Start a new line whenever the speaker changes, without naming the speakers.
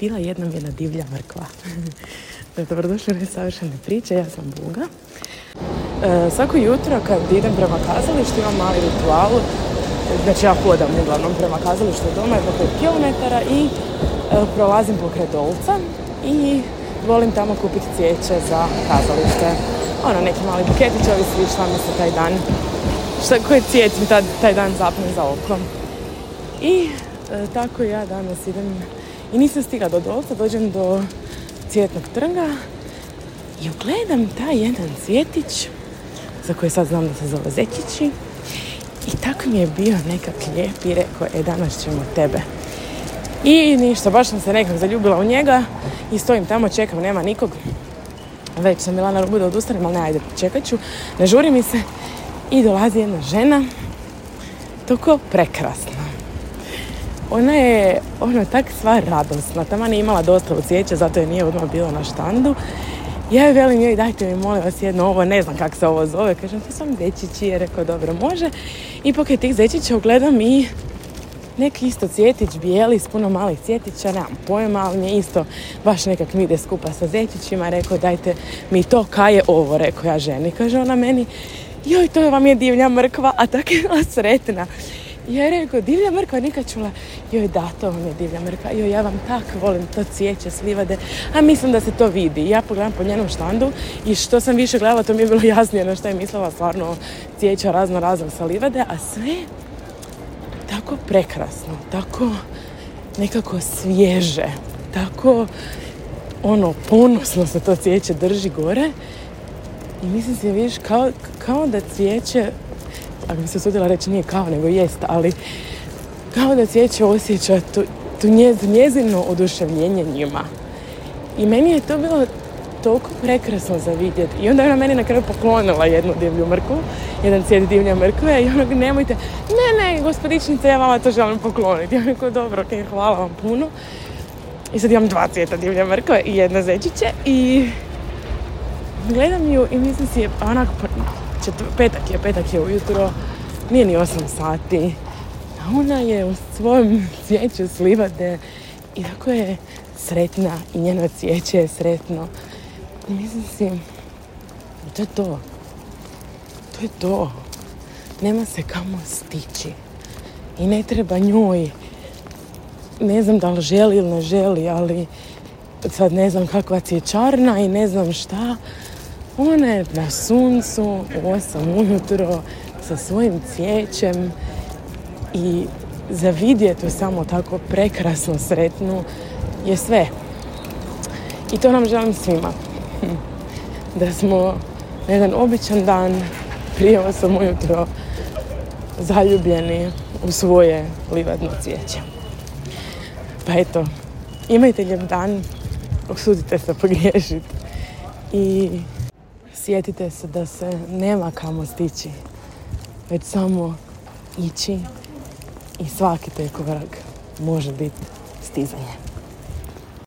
bila jednom jedna divlja mrkva. Dobrodošli u savršene priče, ja sam Buga. E, svako jutro kad idem prema kazalištu imam mali ritual, znači ja hodam uglavnom prema kazalištu doma jedno 5 km i e, prolazim pokraj dolca i volim tamo kupiti cvijeće za kazalište. Ono, neki mali buketić, ovisi šta mi se taj dan, šta, koji cvijet mi taj, taj dan zapne za oko. I e, tako ja danas idem i nisam stigla do dolca, dođem do cvjetnog trga i ugledam taj jedan cvjetić za koji sad znam da se zove Zekići i tako mi je bio nekak lijep i rekao, e danas ćemo tebe. I ništa, baš sam se nekak zaljubila u njega i stojim tamo, čekam, nema nikog. Već sam bila na rubu da odustanem, ali ne, ajde, čekat ću. Ne žuri mi se. I dolazi jedna žena, toko prekrasna. Ona je, ono, tak sva radosna. Tamo je imala dosta u cvijeća, zato je nije odmah bila na štandu. Ja joj velim joj dajte mi molim vas jedno ovo, ne znam kako se ovo zove. Kažem to sam zečići, je rekao dobro može. I pokraj tih zečića ugledam i neki isto cvjetić bijeli s puno malih cvjetića, nemam pojma, ali mi je isto baš nekak mi ide skupa sa zečićima. Rekao dajte mi to, kaj je ovo, rekao ja ženi. Kaže ona meni, joj to vam je divlja mrkva, a tako je sretna. Ja rekao, divlja mrkva, nikad čula. Joj, da, to vam je divlja mrkva. Joj, ja vam tak volim to cvijeće s livade. A mislim da se to vidi. Ja pogledam po njenom štandu i što sam više gledala, to mi je bilo jasnije na što je mislila stvarno cvijeća razno razno sa livade. A sve tako prekrasno, tako nekako svježe, tako ono, ponosno se to cvijeće drži gore. I mislim se, vidiš, kao, kao da cvijeće ako bi se sudjela reći nije kao, nego jest, ali kao da cvijeće osjeća tu, tu njezino oduševljenje njima. I meni je to bilo toliko prekrasno za vidjeti. I onda je ona meni na kraju poklonila jednu divlju mrkvu, jedan cvijet divlje mrkve i ono nemojte, ne, ne, gospodičnice, ja vama to želim pokloniti. Ja rekao, dobro, ok, hvala vam puno. I sad imam dva cvijeta divlje mrkve i jedna zečiće i gledam ju i mislim si, onako, petak je, petak je ujutro, nije ni 8 sati. A ona je u svojom cvijeću slivade i tako je sretna i njeno cvijeće je sretno. I mislim si, to je to. To je to. Nema se kamo stići. I ne treba njoj, ne znam da li želi ili ne želi, ali sad ne znam kakva cvjećarna i ne znam šta. Je na suncu u 8 ujutro sa svojim cvijećem i za vidjeti samo tako prekrasno sretnu je sve. I to nam želim svima. Da smo na jedan običan dan prije 8 ujutro zaljubljeni u svoje livadno cvijeće. Pa eto, imajte lijep dan, osudite se pogriješiti i sjetite se da se nema kamo stići, već samo ići i svaki taj korak može biti stizanje.